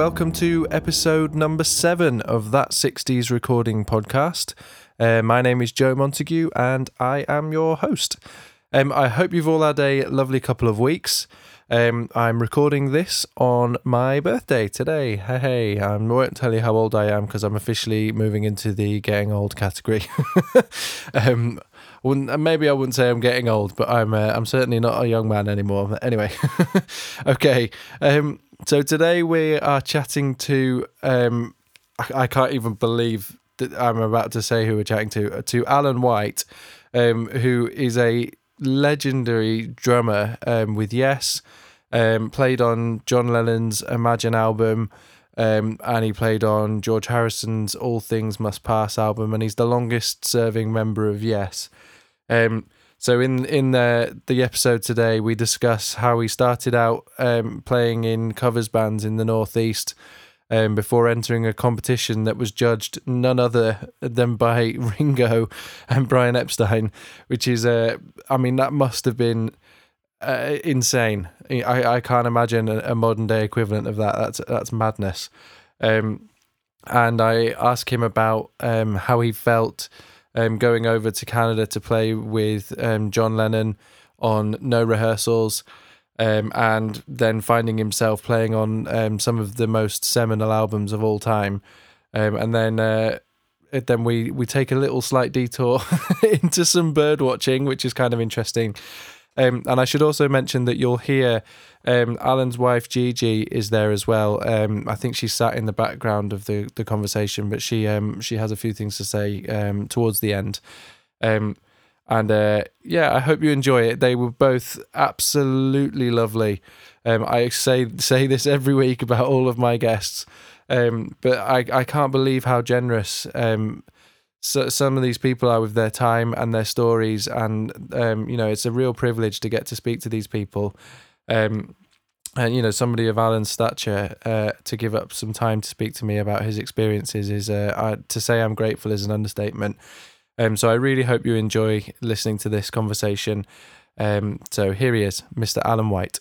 Welcome to episode number seven of That 60s Recording Podcast. Uh, my name is Joe Montague, and I am your host. Um, I hope you've all had a lovely couple of weeks. Um, I'm recording this on my birthday today. Hey, hey, I won't tell you how old I am because I'm officially moving into the getting old category. um, maybe I wouldn't say I'm getting old, but I'm uh, I'm certainly not a young man anymore. Anyway, okay. Um, so today we are chatting to um, I, I, can't even believe that I'm about to say who we're chatting to to Alan White, um, who is a legendary drummer um, with Yes, um, played on John Lennon's Imagine album. Um, and he played on George Harrison's All Things Must Pass album, and he's the longest serving member of Yes. Um, so in in the the episode today, we discuss how he started out um, playing in covers bands in the northeast. Um, before entering a competition that was judged none other than by Ringo and Brian Epstein, which is, uh, I mean, that must have been uh, insane. I, I can't imagine a, a, modern day equivalent of that. That's that's madness. Um, and I asked him about um, how he felt um, going over to Canada to play with um, John Lennon on no rehearsals, um, and then finding himself playing on um, some of the most seminal albums of all time, um, and then uh, then we we take a little slight detour into some bird watching, which is kind of interesting. Um, and I should also mention that you'll hear um, Alan's wife Gigi is there as well. Um, I think she sat in the background of the, the conversation, but she um, she has a few things to say um, towards the end. Um, and uh, yeah, I hope you enjoy it. They were both absolutely lovely. I say say this every week about all of my guests, but I I can't believe how generous so, some of these people are with their time and their stories, and um, you know it's a real privilege to get to speak to these people. Um, and you know somebody of Alan's stature uh, to give up some time to speak to me about his experiences is uh, I, to say I'm grateful is an understatement. Um, so I really hope you enjoy listening to this conversation. Um, so here he is, Mr. Alan White.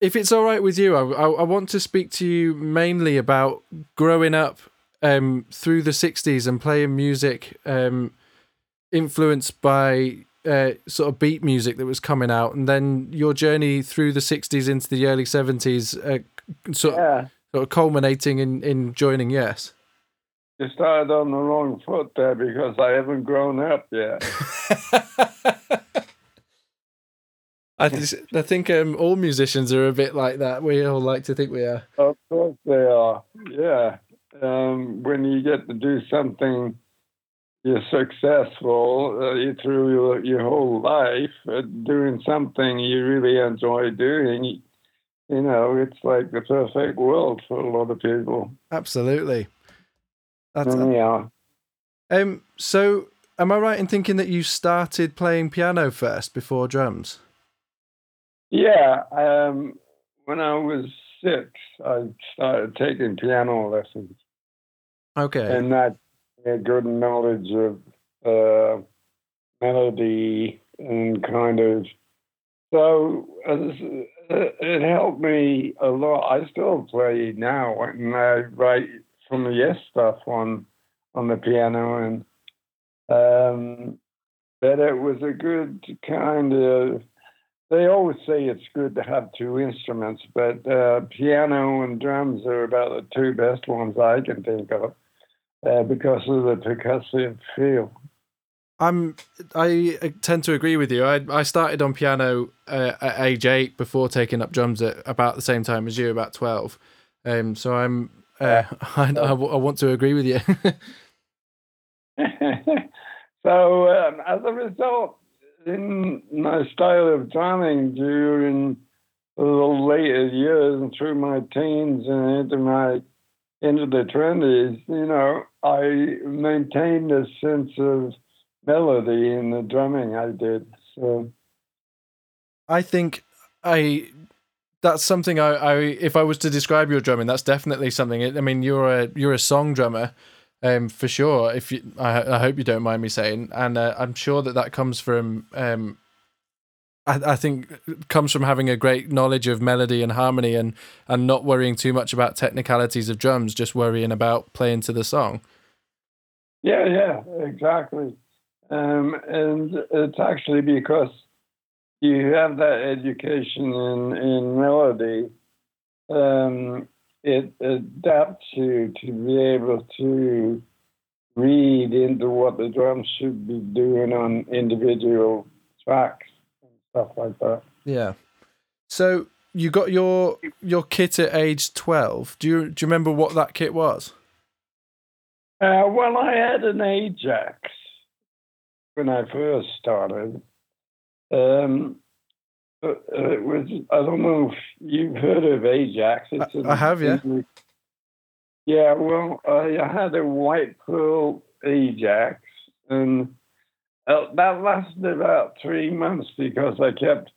If it's all right with you, I, I, I want to speak to you mainly about growing up um, through the 60s and playing music um, influenced by uh, sort of beat music that was coming out, and then your journey through the 60s into the early 70s, uh, sort, yeah. of, sort of culminating in, in joining Yes. You started on the wrong foot there because I haven't grown up yet. I, th- I think um, all musicians are a bit like that. We all like to think we are. Of course they are. Yeah um, when you get to do something you're successful uh, through your, your whole life uh, doing something you really enjoy doing you know it's like the perfect world for a lot of people. Absolutely. That's yeah um so am i right in thinking that you started playing piano first before drums? Yeah um when i was six i started taking piano lessons Okay. And that a good knowledge of uh, melody and kind of. So it helped me a lot. I still play now, and I write from the Yes stuff on on the piano, and um, but it was a good kind of. They always say it's good to have two instruments, but uh, piano and drums are about the two best ones I can think of uh, because of the percussive feel. I'm. I tend to agree with you. I I started on piano uh, at age eight before taking up drums at about the same time as you, about twelve. Um, so I'm. Uh, I, I, I want to agree with you. so um, as a result, in my style of drumming during the later years and through my teens and into my into the twenties, you know, I maintained a sense of melody in the drumming I did. So I think I that's something I, I if I was to describe your drumming, that's definitely something. I mean, you're a you're a song drummer, um, for sure. If you, I, I hope you don't mind me saying, and uh, I'm sure that that comes from um, I, I think comes from having a great knowledge of melody and harmony and and not worrying too much about technicalities of drums, just worrying about playing to the song. Yeah, yeah, exactly. Um, and it's actually because you have that education in, in melody, um, it adapts you to be able to read into what the drums should be doing on individual tracks stuff like that. Yeah. So you got your your kit at age twelve. Do you do you remember what that kit was? Uh, well, I had an Ajax when I first started. Um, uh, it was I don't know if you've heard of Ajax. It's I, I have, yeah. Yeah, well, I had a white pearl Ajax, and uh, that lasted about three months because I kept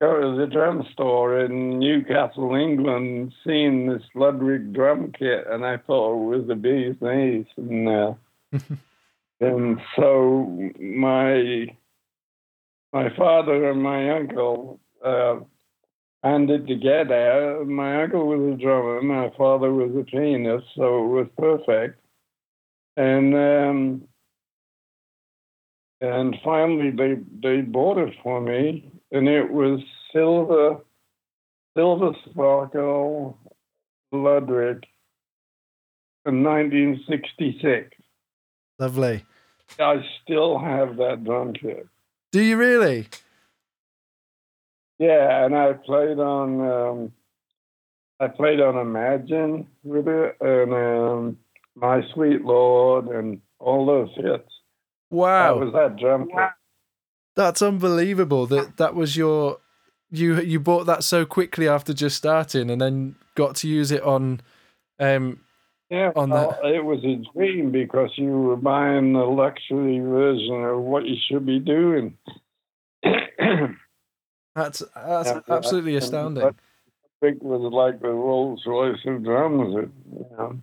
going to the drum store in Newcastle, England, seeing this Ludwig drum kit, and I thought it was the bee's knees. And, uh, and so my my father and my uncle uh, banded together. My uncle was a drummer, my father was a pianist, so it was perfect. And um, and finally, they they bought it for me, and it was silver, silver sparkle Ludwig in 1966. Lovely. I still have that drum kit. Do you really? Yeah, and I played on um, I played on Imagine with it and um, My Sweet Lord and all those hits. Wow. That was that drum kit. That's unbelievable. That that was your you you bought that so quickly after just starting and then got to use it on um yeah, on well, that. it was a dream because you were buying the luxury version of what you should be doing. that's that's yeah, absolutely astounding. I think it was like the Rolls Royce of drums. It, you know.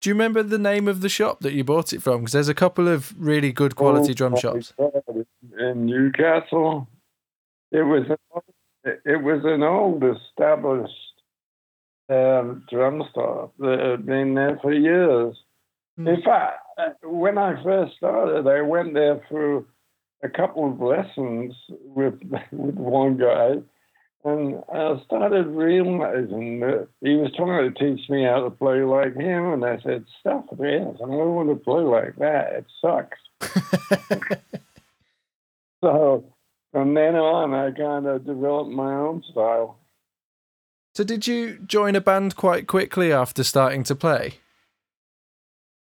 Do you remember the name of the shop that you bought it from? Because there's a couple of really good quality oh, drum shops in Newcastle. It was it was an old established um, drum store that had been there for years. Mm. In fact, when I first started, I went there for a couple of lessons with with one guy, and I started realizing that he was trying to teach me how to play like him, and I said, "Stuff this! I don't want to play like that. It sucks." so from then on, I kind of developed my own style. So, did you join a band quite quickly after starting to play?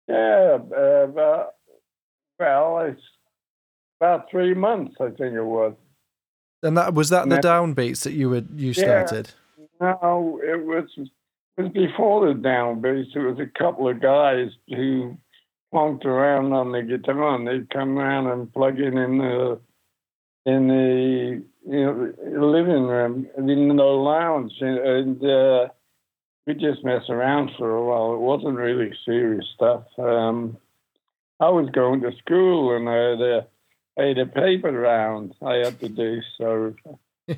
Yeah, uh, about, well, it's about three months, I think it was. And that was that the downbeats that you would you started? Yeah, no, it was it was before the downbeats. It was a couple of guys who plonked around on the guitar, and they'd come around and plug in in the in the you know, living room, in the lounge, and, uh, we just mess around for a while. It wasn't really serious stuff. Um, I was going to school, and I had a, Had a paper round I had to do. So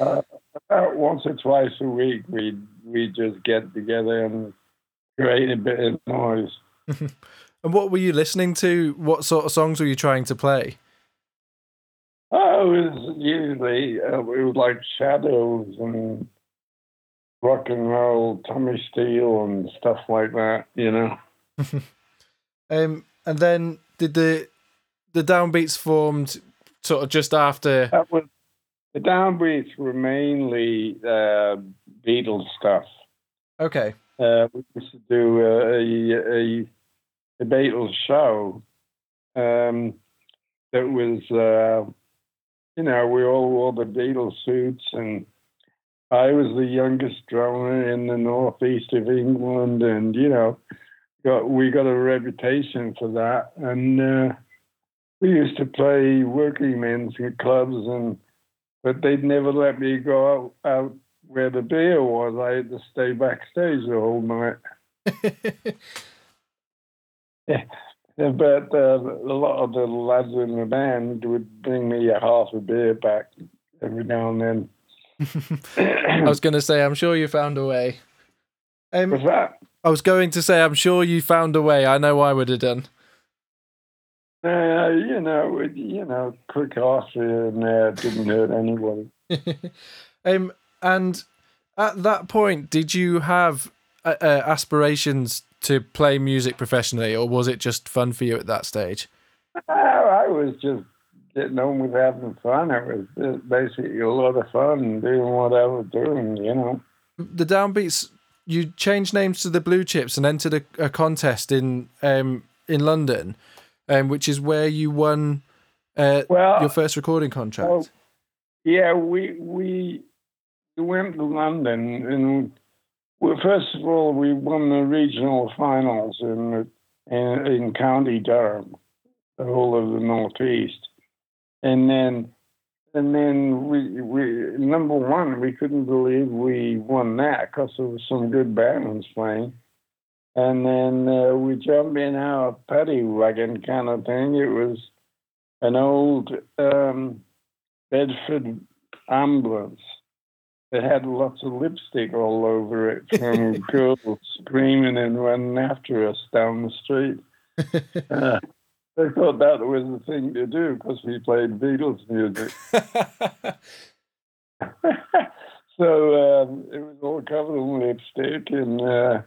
uh, about once or twice a week, we we just get together and create a bit of noise. and what were you listening to? What sort of songs were you trying to play? Oh, it was usually uh, it was like Shadows and rock and roll, Tommy Steele and stuff like that. You know. um, and then did the the downbeats formed sort of just after? That was the downbeats were mainly uh, Beatles stuff. Okay. Uh, we used to do a, a, a Beatles show um, that was uh, you know, we all wore the Beatles suits, and I was the youngest drummer in the northeast of England, and you know, got we got a reputation for that, and uh, we used to play working men's clubs, and but they'd never let me go out, out where the beer was. I had to stay backstage the whole night. yeah. But uh, a lot of the lads in the band would bring me a half a beer back every now and then. I was going to say, I'm sure you found a way. Um, What's that? I was going to say, I'm sure you found a way. I know I would have done. Uh, you know, you know, quick off here and there didn't hurt anybody. um, and at that point, did you have uh, uh, aspirations to play music professionally, or was it just fun for you at that stage? Oh, I was just getting on with having fun. It was uh, basically a lot of fun doing what I was doing, you know. The Downbeats, you changed names to the Blue Chips and entered a, a contest in um, in London, um, which is where you won uh, Well, your first recording contract. well, yeah, we we we went to London and well, first of all, we won the regional finals in in, in County Durham, the whole of the Northeast, and then and then we we number one, we couldn't believe we won that because there was some good bands playing. And then uh, we jumped in our paddy wagon kind of thing. It was an old um, Bedford ambulance. It had lots of lipstick all over it from girls screaming and running after us down the street. Uh, they thought that was the thing to do because we played Beatles music. so um, it was all covered in lipstick, and uh,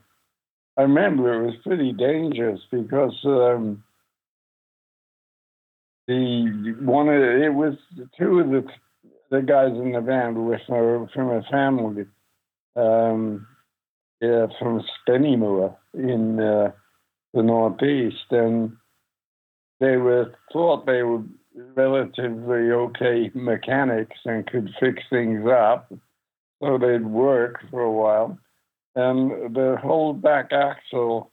I remember it was pretty dangerous because um, the one of it was two of the the guys in the band were from, from a family um, yeah, from Spennymoor in uh, the northeast, and they were thought they were relatively okay mechanics and could fix things up, so they'd work for a while. And the whole back axle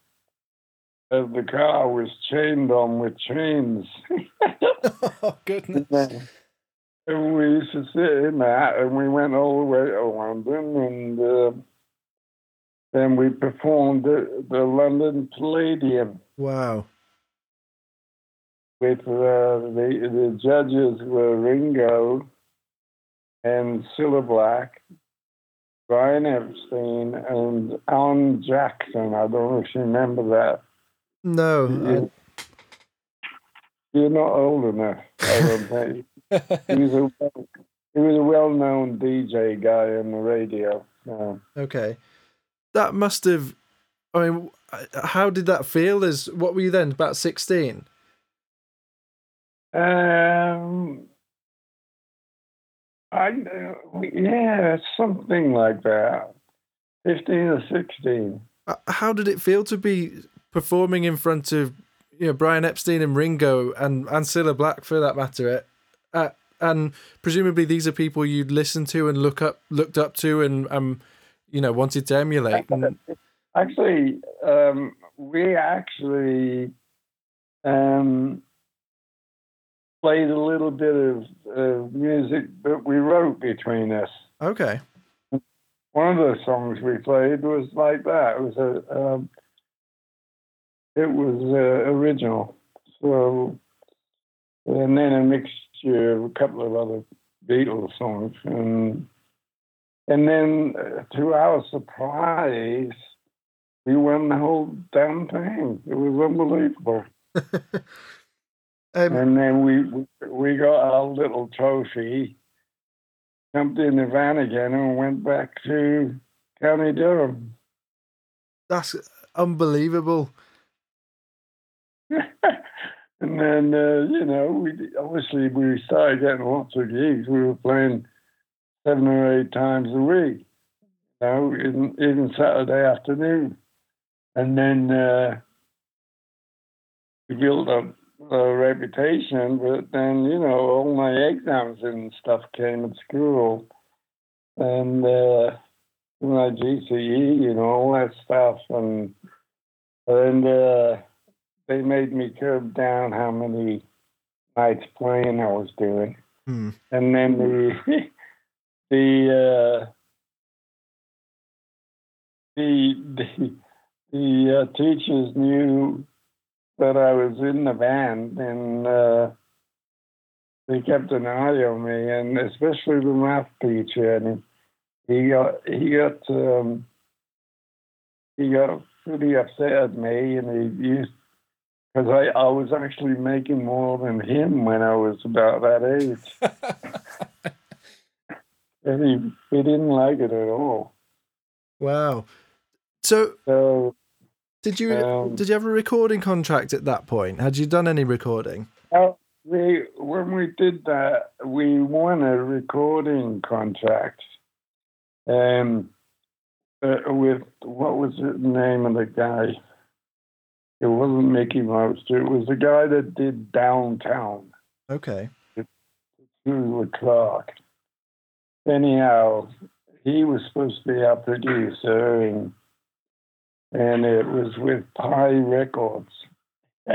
of the car was chained on with chains. oh goodness! And we used to sit in that, and we went all the way to London, and uh, then we performed at the London Palladium Wow. with uh, the the judges were Ringo and Cilla Black, Brian Epstein, and Alan Jackson. I don't know if you remember that. No. You- You're not old enough, I don't think. He was a he was a well-known DJ guy on the radio. So. okay. That must have. I mean, how did that feel? As what were you then? About sixteen. Um, I uh, yeah, something like that. Fifteen or sixteen. Uh, How did it feel to be performing in front of you know Brian Epstein and Ringo and and Cilla Black for that matter? Uh, and presumably these are people you'd listen to and look up looked up to and um you know wanted to emulate. And, Actually, um, we actually um, played a little bit of uh, music that we wrote between us. okay. One of the songs we played was like that. It was a um, it was uh, original. So and then a mixture of a couple of other Beatles songs, and and then uh, to our surprise, we won the whole damn thing. It was unbelievable. Um, And then we we got our little trophy, jumped in the van again, and went back to County Durham. that's unbelievable. and then uh, you know, we obviously we started getting lots of gigs. We were playing seven or eight times a week, you know, even, even Saturday afternoon. And then uh, we built up a reputation, but then you know, all my exams and stuff came at school, and uh, my GCE, you know, all that stuff, and and. Uh, they made me curb down how many nights playing I was doing, Hmm. and then the the uh, the the, the uh, teachers knew that I was in the band, and uh, he kept an eye on me, and especially the math teacher. And he got he got um, he got pretty upset at me, and he used because I, I was actually making more than him when I was about that age. and he, he didn't like it at all. Wow. So, So did you Um, did you have a recording contract at that point? Had you done any recording? uh, we when we did that, we won a recording contract. Um, uh, with what was the name of the guy? It wasn't Mickey Mouse. It was the guy that did Downtown. Okay. Hugh Clark. Anyhow, he was supposed to be our producer, and and it was with Pye Records.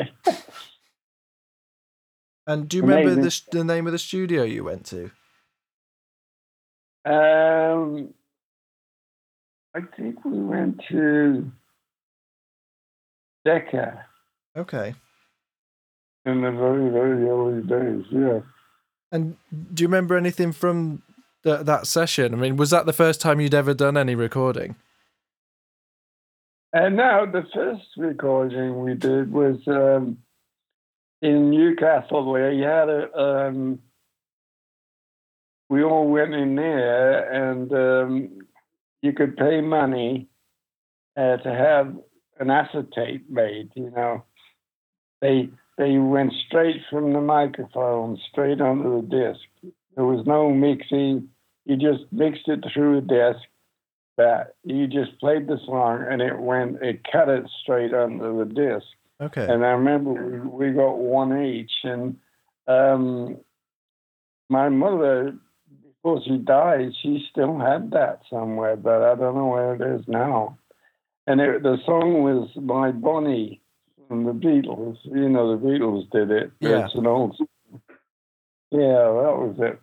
And do you remember the the name of the studio you went to? Um, I think we went to Decca Okay. in the very, very early days. Yeah. And do you remember anything from th- that session? I mean, was that the first time you'd ever done any recording? And now the first recording we did was um, in Newcastle. We had a. Um, we all went in there, and um, you could pay money uh, to have an acetate made. You know, they they went straight from the microphone straight onto the disc. There was no mixing. You just mixed it through a disc that you just played the song and it went it cut it straight onto the disc Okay. and i remember we, we got one each and um my mother before she died she still had that somewhere but i don't know where it is now and it, the song was my bonnie from the beatles you know the beatles did it Yeah. it's an old song. yeah that was it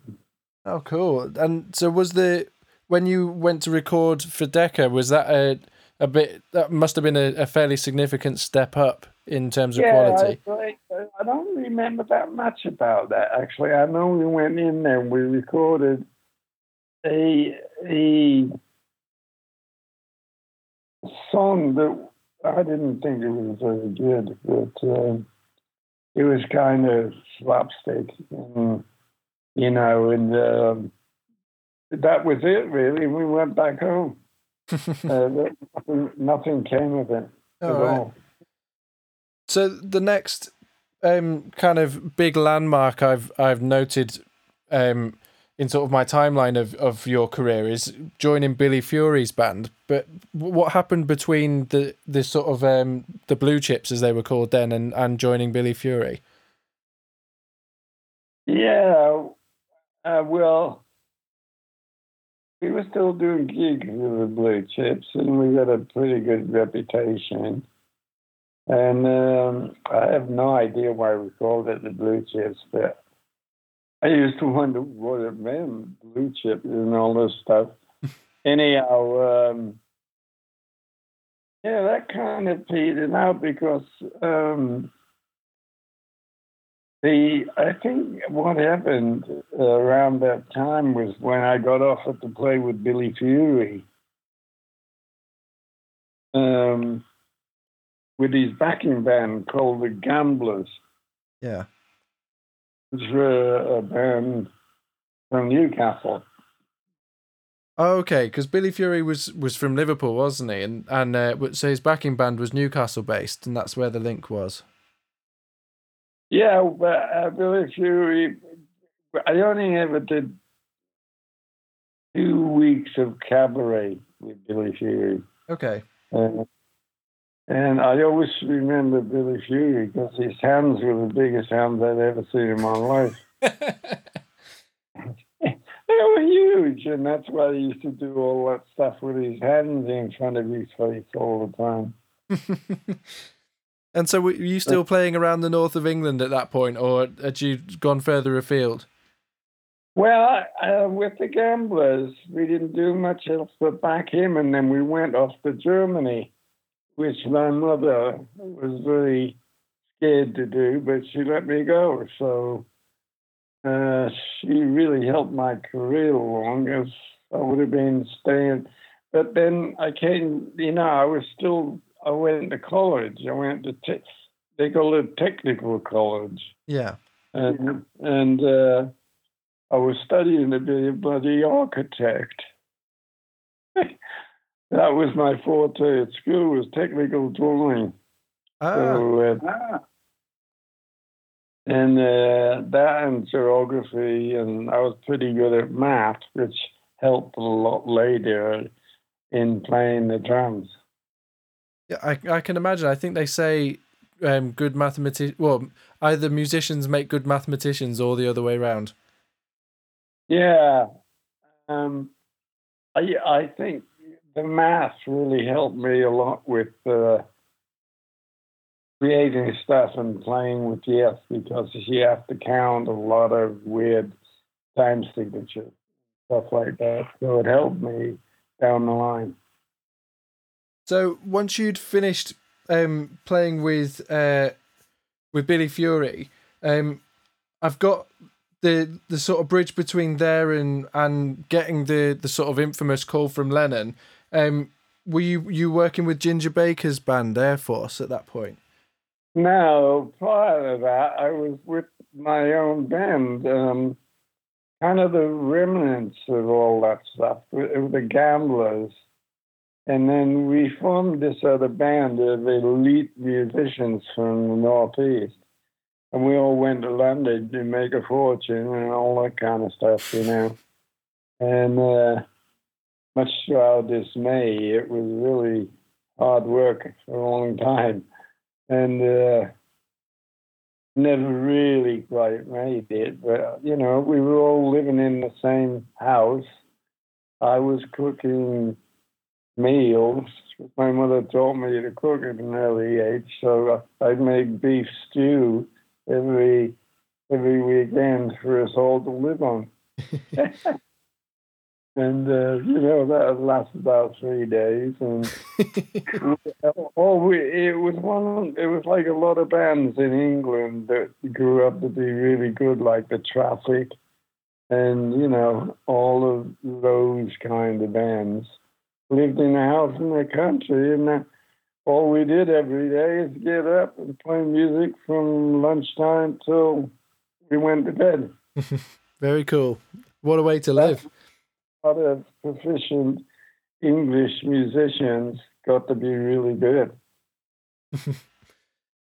Oh, cool. And so was the when you went to record for Decca, was that a a bit that must have been a, a fairly significant step up in terms of quality? I, I, don't remember that much about that actually. I know we went in there and we recorded a a song that I didn't think it was very good, but um, it was kind of slapstick, and, you know, and um, that was it really. We went back home. uh, nothing, nothing came of it All at right. all. So the next um, kind of big landmark I've I've noted um, in sort of my timeline of, of your career is joining Billy Fury's band. But what happened between the the sort of um, the Blue Chips as they were called then and, and joining Billy Fury? Yeah, uh, well, we were still doing gigs with the Blue Chips, and we got a pretty good reputation. And um, I have no idea why we called it the Blue Chips, but I used to wonder what it meant, Blue Chip and all this stuff. Anyhow, um, yeah, that kind of petered out because um, the I think what happened around that time was when I got offered to play with Billy Fury, um, with his backing band called the Gamblers, Yeah. which were a band from Newcastle. Oh, okay, because Billy Fury was was from Liverpool, wasn't he? And and uh, so his backing band was Newcastle based, and that's where the link was. Yeah, but uh, Billy Fury, I only ever did two weeks of cabaret with Billy Fury. Okay. Uh, and I always remember Billy Fury because his hands were the biggest hands I'd ever seen in my life. They were huge, and that's why he used to do all that stuff with his hands in front of his face all the time. and so were you still playing around the north of England at that point, or had you gone further afield? Well, uh, with the Gamblers, we didn't do much else but back him, and then we went off to Germany, which my mother was very scared to do, but she let me go. So uh, she really helped my career along as I would have been staying. But then I came, you know, I was still, I went to college. I went to, te- they call it technical college. Yeah. And, and uh, I was studying to be a bloody architect. that was my forte at school, was technical drawing. Ah, So, uh, and uh, that and geography, and I was pretty good at math, which helped a lot later in playing the drums. Yeah, I, I can imagine. I think they say um, good mathematicians, well, either musicians make good mathematicians or the other way around. Yeah, um, I I think the math really helped me a lot with uh, creating stuff and playing with yes because you have to count a lot of weird time signatures, stuff like that. So it helped me down the line. So once you'd finished um, playing with uh, with Billy Fury, um, I've got the the sort of bridge between there and and getting the the sort of infamous call from Lennon. Um, were you you working with Ginger Baker's band Air Force at that point? No, prior to that, I was with my own band, um, kind of the remnants of all that stuff, with the Gamblers. And then we formed this other band of elite musicians from the Northeast. And we all went to London to make a fortune and all that kind of stuff, you know. And uh, much to our dismay, it was really hard work for a long time and uh, never really quite made it. But you know, we were all living in the same house. I was cooking meals. My mother taught me to cook at an early age, so I'd make beef stew every every weekend for us all to live on. and uh, you know that lasted about three days, and oh, we, it was one. It was like a lot of bands in England that grew up to be really good, like the Traffic, and you know all of those kind of bands lived in a house in the country, and uh, all we did every day is get up and play music from lunchtime till we went to bed. Very cool. What a way to live. A lot of proficient English musicians got to be really good.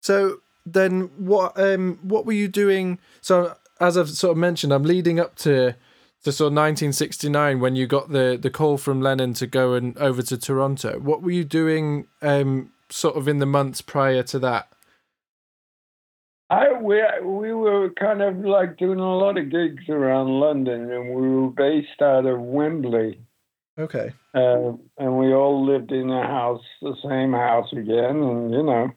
So then, what um what were you doing? So as I've sort of mentioned, I'm leading up to to sort of 1969 when you got the the call from Lennon to go and over to Toronto. What were you doing um sort of in the months prior to that? I we we were kind of like doing a lot of gigs around London, and we were based out of Wembley, Okay. uh, and we all lived in a house, the same house again, and you know,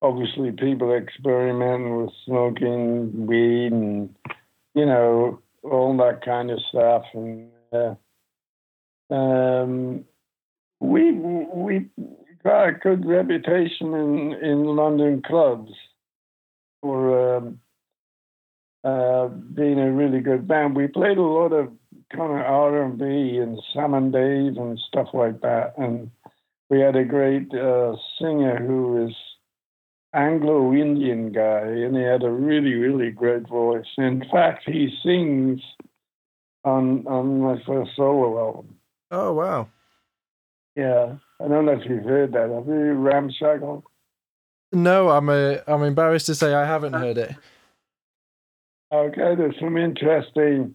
obviously people experimenting with smoking weed and you know all that kind of stuff, and uh, um, we we got a good reputation in in London clubs for um, uh, being a really good band. We played a lot of kind of R and B and Sam and Dave and stuff like that, and we had a great uh, singer who was Anglo-Indian guy, and he had a really, really great voice. In fact, he sings on on my first solo album. Oh wow. Yeah, I don't know if you've heard that. Have you, Ramshackled? No, I'm a, I'm embarrassed to say I haven't heard it. Okay, there's some interesting.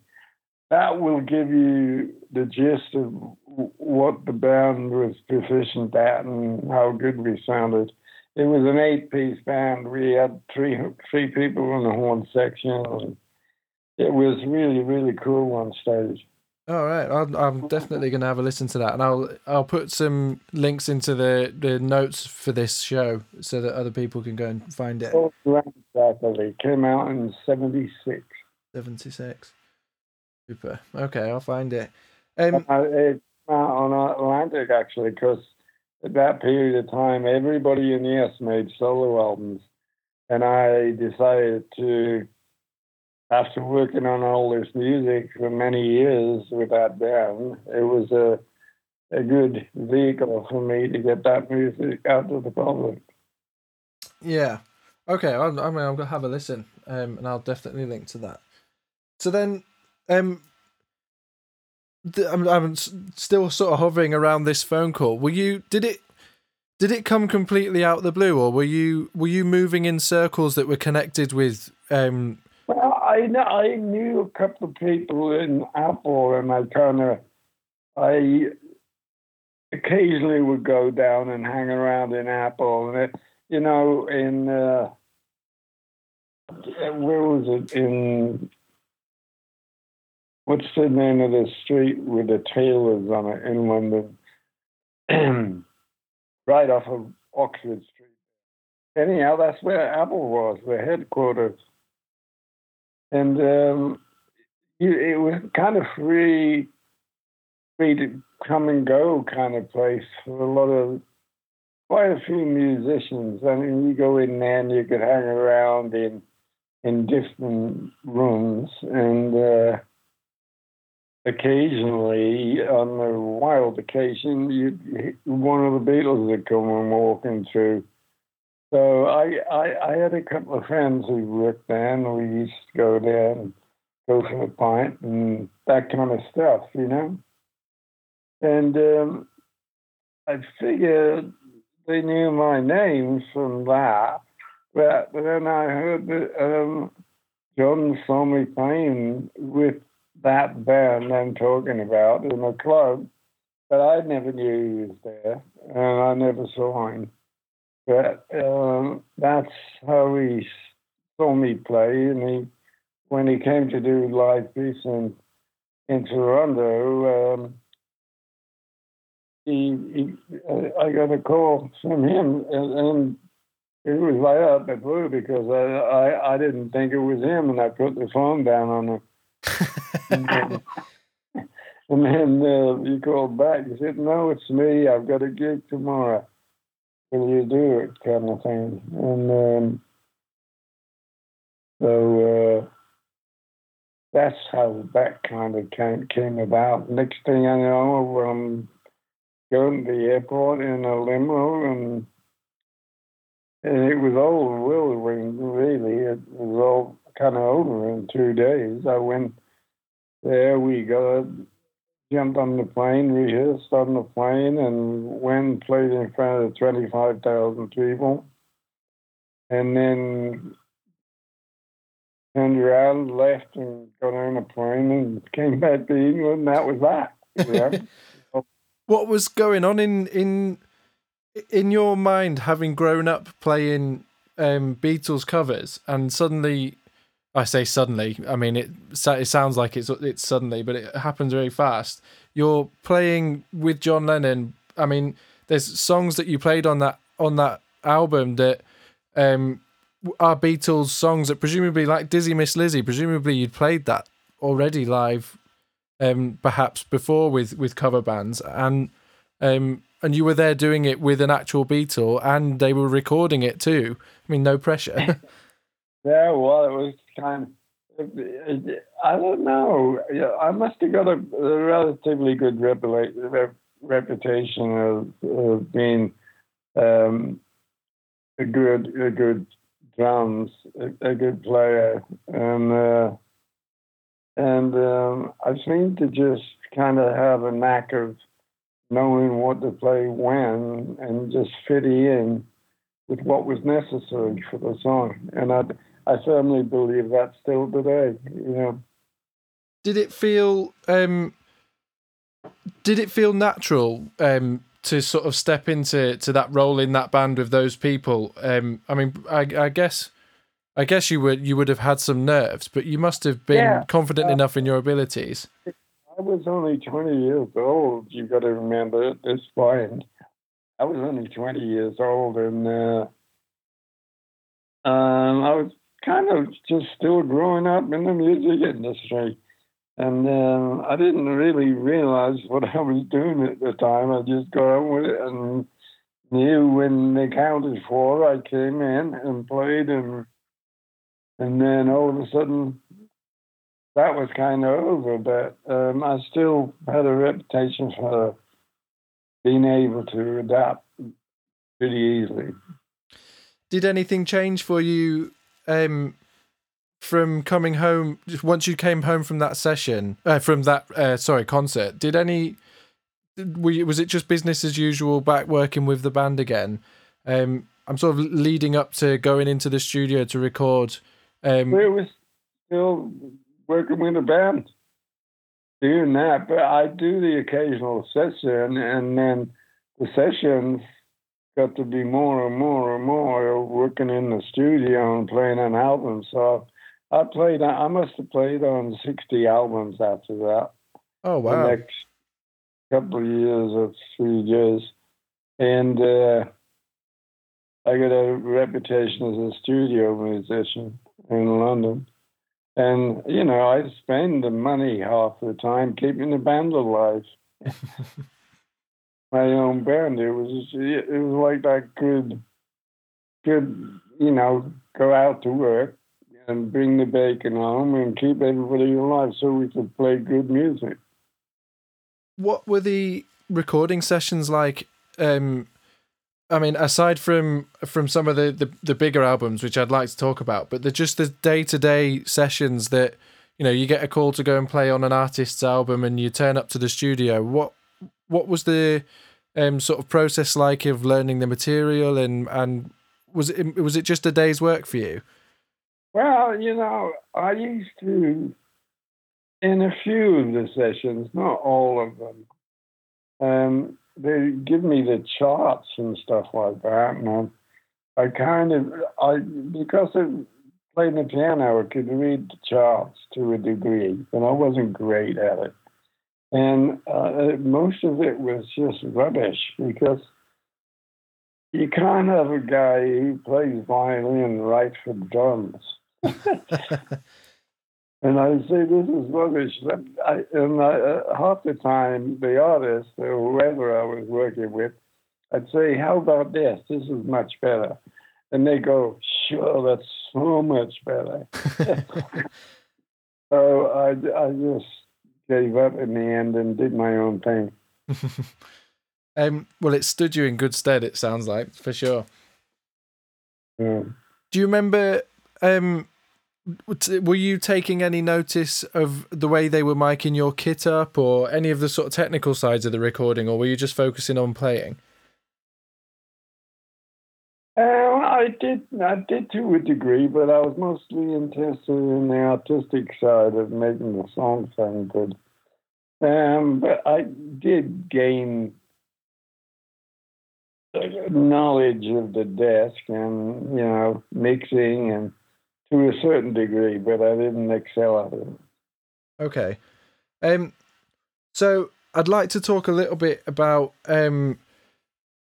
That will give you the gist of what the band was proficient at and how good we sounded. It was an eight-piece band. We had three three people in the horn section. And it was really really cool on stage. All right, I'm, I'm definitely going to have a listen to that, and I'll I'll put some links into the, the notes for this show so that other people can go and find it. Both Exactly. Came out in '76. Seventy six. Super. Okay, I'll find it. Um, Uh, it came out on Atlantic actually, because at that period of time, everybody in Yes made solo albums, and I decided to after working on all this music for many years with that band, it was a a good vehicle for me to get that music out to the public. Yeah. Okay. I, I mean, I'm gonna have a listen, um, and I'll definitely link to that. So then, um, I'm, I'm still sort of hovering around this phone call. Were you? Did it? Did it come completely out of the blue, or were you were you moving in circles that were connected with? Um... Well, I know, I knew a couple of people in Apple, and I kind of I occasionally would go down and hang around in Apple, and it, you know, in uh, where was it in what's the name of the street with the tailors on it in London? right off of Oxford Street. Anyhow, that's where Apple was, the headquarters. And um, it was kind of free, free to come and go kind of place for a lot of quite a few musicians. I mean, you go in there and you could hang around in in different rooms, and uh, occasionally, on a wild occasion, you one of the Beatles would come and walking through. So I, I, I had a couple of friends who worked there, and we used to go there and go for a pint and that kind of stuff, you know. And um, I figured they knew my name from that. But then I heard that um, John saw me playing with that band I'm talking about in a club, but I never knew he was there, and I never saw him. But um, that's how he saw me play, and he, when he came to do live Peace in in Toronto, um, he, he I got a call from him, and, and it was right out the blue because I, I I didn't think it was him, and I put the phone down on him. and then, uh, he called back. He said, "No, it's me. I've got a gig tomorrow. Will you do it?" Kind of thing. And um, so uh, that's how that kind of came came about. Next thing I know, I'm going to the airport in a limo and and it was all whirlwind really. It was all kind of over in two days. I went there, we got jumped on the plane, rehearsed on the plane, and went played in front of 25,000 people. And then turned around, left, and got on a plane and came back to England. That was that. Yeah. what was going on in in in your mind, having grown up playing um, Beatles covers, and suddenly, I say suddenly, I mean it. It sounds like it's it's suddenly, but it happens very fast. You're playing with John Lennon. I mean, there's songs that you played on that on that album that um, are Beatles songs that presumably, like Dizzy Miss Lizzy, presumably you'd played that already live um, perhaps before with with cover bands, and um, and you were there doing it with an actual Beatle, and they were recording it too. I mean, no pressure. yeah, well, it was Of, I don't know. I must have got a, a relatively good reputation of, of being um, a good, a good drums, a, a good player, and. Uh, and um, I seem to just kind of have a knack of knowing what to play when and just fitting in with what was necessary for the song. And I, I firmly believe that still today. You know. Did it feel? Um, did it feel natural um, to sort of step into to that role in that band with those people? Um, I mean, I, I guess I guess you would you would have had some nerves, but you must have been yeah. confident uh, enough in your abilities. I was only twenty years old. You've got to remember at this point. I was only twenty years old, and uh, um, I was kind of just still growing up in the music industry, and I didn't really realize what I was doing at the time. I just got on with it and knew when they counted four, I came in and played and and then all of a sudden, that was kind of over, but um, I still had a reputation for being able to adapt pretty easily. Did anything change for you um, from coming home? Once you came home from that session, uh, from that uh, sorry concert, did any? Was it just business as usual back working with the band again? Um, I'm sort of leading up to going into the studio to record. Um, it was still working with the band, doing that. But I do the occasional session, and then the sessions got to be more and more and more working in the studio and playing on albums. So I played. I must have played on sixty albums after that. Oh wow! The next couple of years or three years, and uh, I got a reputation as a studio musician in London. And, you know, I spend the money half the time keeping the band alive. My own band. It was it was like I could could, you know, go out to work and bring the bacon home and keep everybody alive so we could play good music. What were the recording sessions like um I mean, aside from from some of the, the, the bigger albums, which I'd like to talk about, but they're just the day to day sessions that you know you get a call to go and play on an artist's album, and you turn up to the studio. What what was the um, sort of process like of learning the material, and and was it was it just a day's work for you? Well, you know, I used to in a few of the sessions, not all of them. Um, they give me the charts and stuff like that, and I, I kind of I because of playing the piano, I could read the charts to a degree, but I wasn't great at it, and uh, most of it was just rubbish because you can't have a guy who plays violin write for drums. And I say, this is rubbish. I, and I, uh, half the time, the artist or whoever I was working with, I'd say, how about this? This is much better. And they go, sure, that's so much better. so I, I just gave up in the end and did my own thing. um, well, it stood you in good stead, it sounds like, for sure. Yeah. Do you remember um, were you taking any notice of the way they were miking your kit up or any of the sort of technical sides of the recording or were you just focusing on playing uh, I did I did to a degree but I was mostly interested in the artistic side of making the song sound good um, but I did gain knowledge of the desk and you know mixing and to a certain degree, but I didn't excel at it. Okay. Um, so I'd like to talk a little bit about um,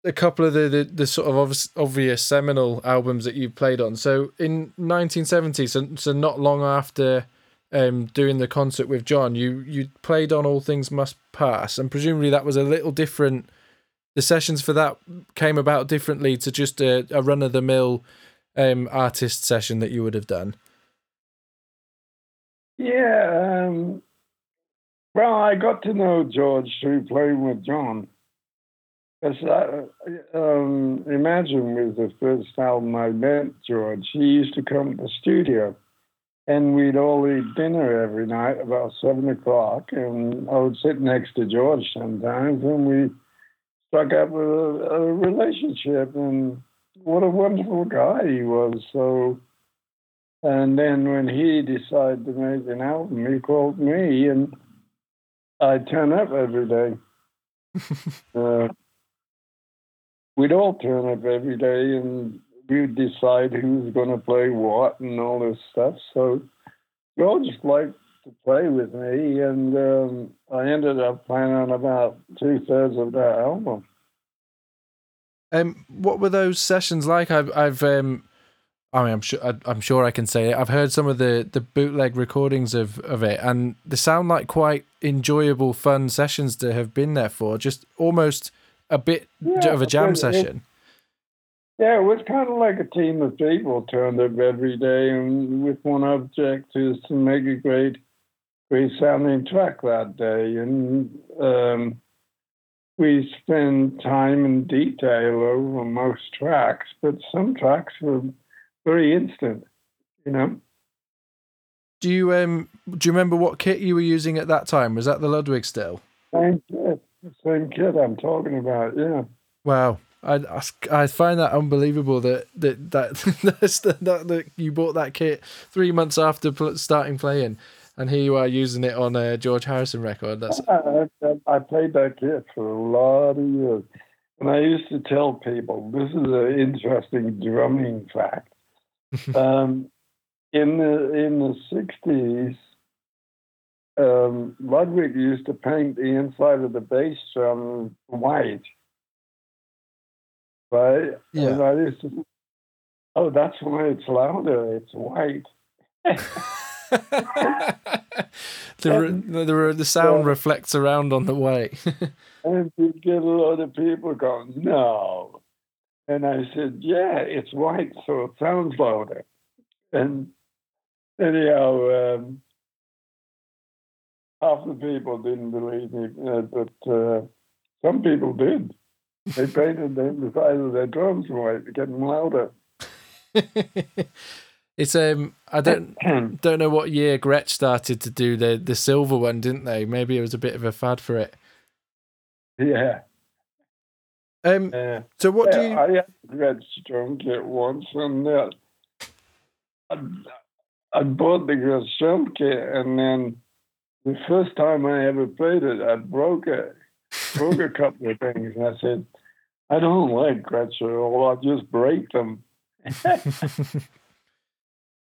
a couple of the, the, the sort of obvious, obvious seminal albums that you played on. So in 1970, so, so not long after um, doing the concert with John, you you played on All Things Must Pass, and presumably that was a little different. The sessions for that came about differently to just a, a run of the mill um, artist session that you would have done? Yeah. Um, well, I got to know George through playing with John. I, um, Imagine was the first album I met George. He used to come to the studio, and we'd all eat dinner every night about seven o'clock. And I would sit next to George sometimes, and we struck up a, a relationship. And what a wonderful guy he was. So, and then when he decided to make an album, he called me, and I turn up every day. uh, we'd all turn up every day, and we'd decide who's going to play what and all this stuff. So, we all just liked to play with me, and um, I ended up playing on about two thirds of that album. Um, what were those sessions like? I've, I've, um, I mean, I'm sure, I, am sure I can say it. I've heard some of the the bootleg recordings of of it, and they sound like quite enjoyable, fun sessions to have been there for. Just almost a bit yeah, of a jam session. It, yeah, it was kind of like a team of people turned up every day, and with one object is to make a great great sounding track that day, and um, we spend time and detail over most tracks, but some tracks were very instant, you know. Do you um do you remember what kit you were using at that time? Was that the Ludwig still? Same kit I'm talking about. Yeah. Wow, I, I, I find that unbelievable that that that, that that you bought that kit three months after starting playing, and here you are using it on a George Harrison record. That's I, I, I played that kit for a lot of years, and I used to tell people this is an interesting drumming fact. um, in the in the sixties, um, Ludwig used to paint the inside of the bass drum white, right? Yeah. And I used to, oh, that's why it's louder. It's white. the, the the sound reflects around on the way. and you get a lot of people going, no. And I said, yeah, it's white, so it sounds louder. And anyhow, um, half the people didn't believe me, uh, but uh, some people did. They painted the inside of their drums white to get them louder. it's um, I don't don't know what year Gretsch started to do the the silver one, didn't they? Maybe it was a bit of a fad for it. Yeah. Um. Uh, so what yeah, do you? I had Gretsch drum kit once, and uh, I, I bought the Gretsch drum kit, and then the first time I ever played it, I broke it, broke a couple of things, and I said, I don't like Gretsch at all. I'll just break them.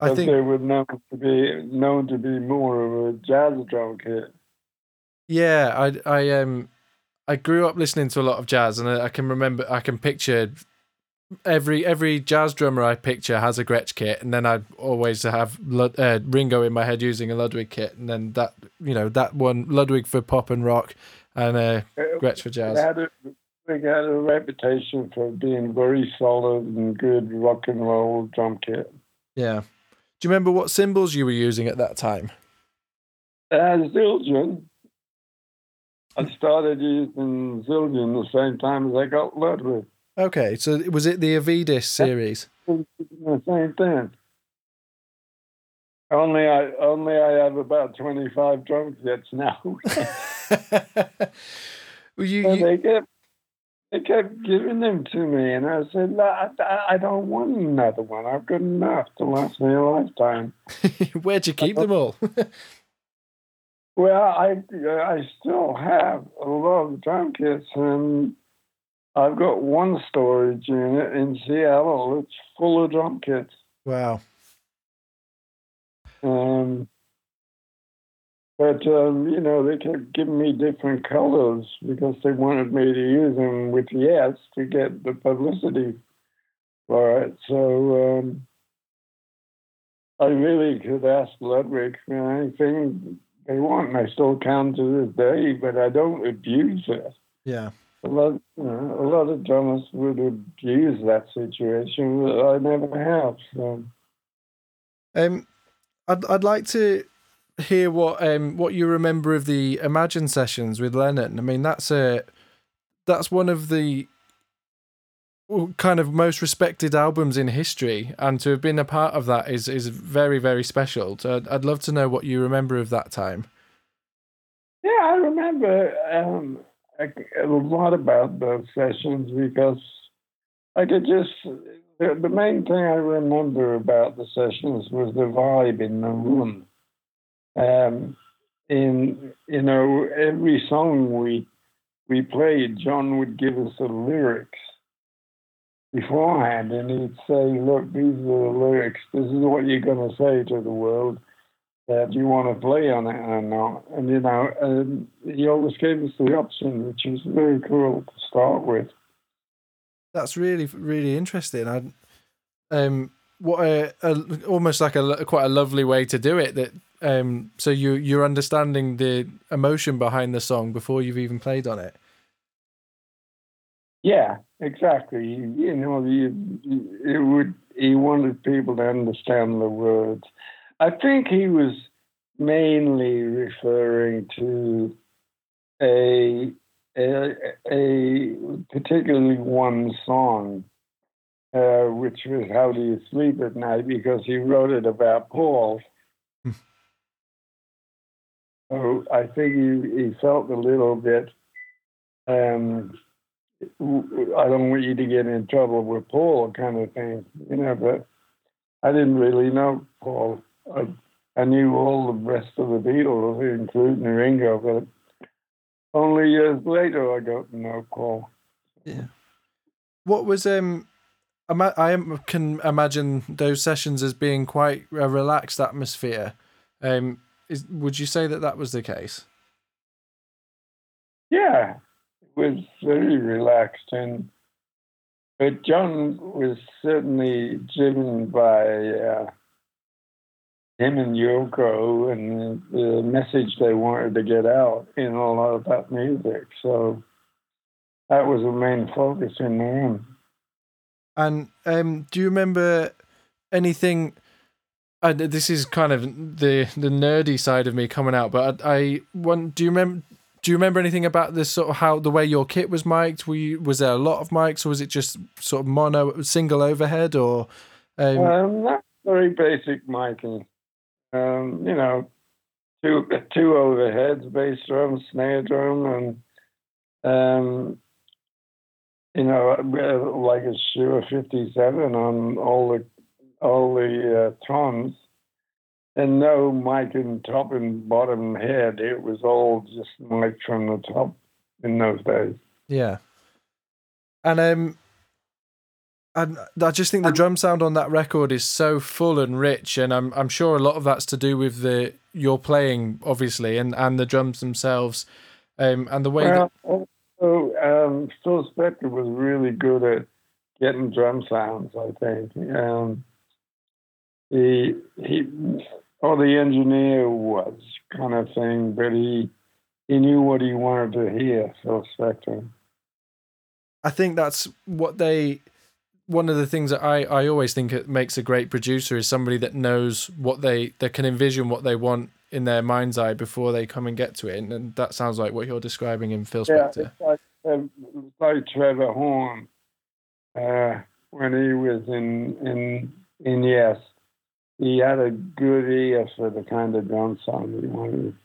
I think they were known to be known to be more of a jazz drum kit. Yeah, I I um I grew up listening to a lot of jazz, and I, I can remember I can picture every every jazz drummer I picture has a Gretsch kit, and then I always have Lud, uh, Ringo in my head using a Ludwig kit, and then that you know that one Ludwig for pop and rock, and uh, Gretsch for jazz. They had, a, they had a reputation for being very solid and good rock and roll drum kit. Yeah. Do you remember what cymbals you were using at that time? Uh, Zildjian. I started using Zildjian the same time as I got Ludwig. Okay, so was it the Avedis series? The same thing. Only I only I have about twenty five drum kits now. well, you, you, they kept they kept giving them to me, and I said, "No, I, I don't want another one. I've got enough to last me a lifetime." where'd you keep them all? Well, I I still have a lot of drum kits, and I've got one storage unit in Seattle. It's full of drum kits. wow. Um, but um, you know, they kept giving me different colors because they wanted me to use them with yes to get the publicity for it. So um, I really could ask Ludwig for anything they want, and I still can to this day. But I don't abuse it. Yeah. A lot, you know, a lot of drummers would abuse that situation, but I never have. So. Um, I'd I'd like to hear what um what you remember of the Imagine sessions with Lennon. I mean, that's a that's one of the kind of most respected albums in history, and to have been a part of that is is very very special. So I'd, I'd love to know what you remember of that time. Yeah, I remember um, a, lot about those sessions because I could just. The, the main thing I remember about the sessions was the vibe in the room. Um, in you know every song we we played, John would give us the lyrics beforehand, and he'd say, "Look, these are the lyrics. This is what you're going to say to the world." That you want to play on it or not. And, you know, um, he always gave us the option, which was very cool to start with. That's really really interesting. I um what a, a almost like a quite a lovely way to do it. That um so you you're understanding the emotion behind the song before you've even played on it. Yeah, exactly. You know, you, it would. He wanted people to understand the words. I think he was mainly referring to a, a, a particularly one song, uh, which was "How Do You Sleep at Night," because he wrote it about Paul. So I think he, he felt a little bit. Um, I don't want you to get in trouble with Paul, kind of thing, you know. But I didn't really know Paul. I, I knew all the rest of the Beatles, including Ringo, but only years later I got to know Paul. Yeah. What was um? I can imagine those sessions as being quite a relaxed atmosphere. Um, is would you say that that was the case? Yeah, it was very relaxed, and but John was certainly driven by uh, him and Yoko and the message they wanted to get out in a lot of that music. So that was the main focus in the end. And um, do you remember anything? Uh, this is kind of the the nerdy side of me coming out, but I, I want. Do you remember? Do you remember anything about this sort of how the way your kit was mic'd? Were you, was there a lot of mics, or was it just sort of mono, single overhead, or? Um, um not very basic miking. Um, you know, two two overheads, bass drum, snare drum, and um, you know, like a Shure 57 on all the all the uh, toms, and no mic in top and bottom head. It was all just mic from the top in those days. Yeah, and um, and I just think the drum sound on that record is so full and rich, and I'm I'm sure a lot of that's to do with the your playing, obviously, and and the drums themselves, um, and the way well, that so um, Phil Spector was really good at getting drum sounds. I think um, he he or the engineer was kind of thing, but he he knew what he wanted to hear. Phil Spector. I think that's what they. One of the things that I, I always think it makes a great producer is somebody that knows what they that can envision what they want in their mind's eye before they come and get to it. And, and that sounds like what you're describing in Phil Spector. Yeah, it's like, um, like Trevor Horn uh, when he was in in in Yes. He had a good ear for the kind of drum sound he wanted.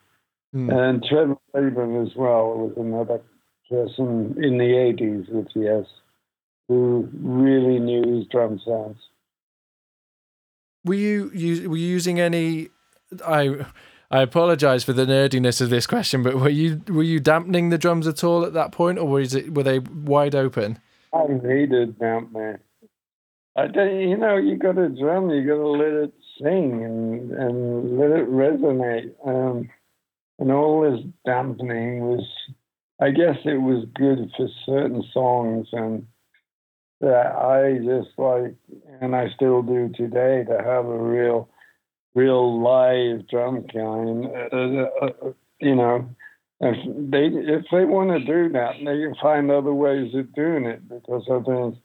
Mm. And Trevor Rabin as well was another person in the 80s with Yes who really knew his drum sounds. Were you, you were you using any I I apologize for the nerdiness of this question, but were you were you dampening the drums at all at that point, or was it were they wide open? I hated dampening. I don't, you know, you got a drum, you got to let it sing and and let it resonate. Um, and all this dampening was, I guess, it was good for certain songs, and that I just like, and I still do today, to have a real real live drum kind. Uh, uh, uh, you know, if they if they want to do that, they can find other ways of doing it. Because I think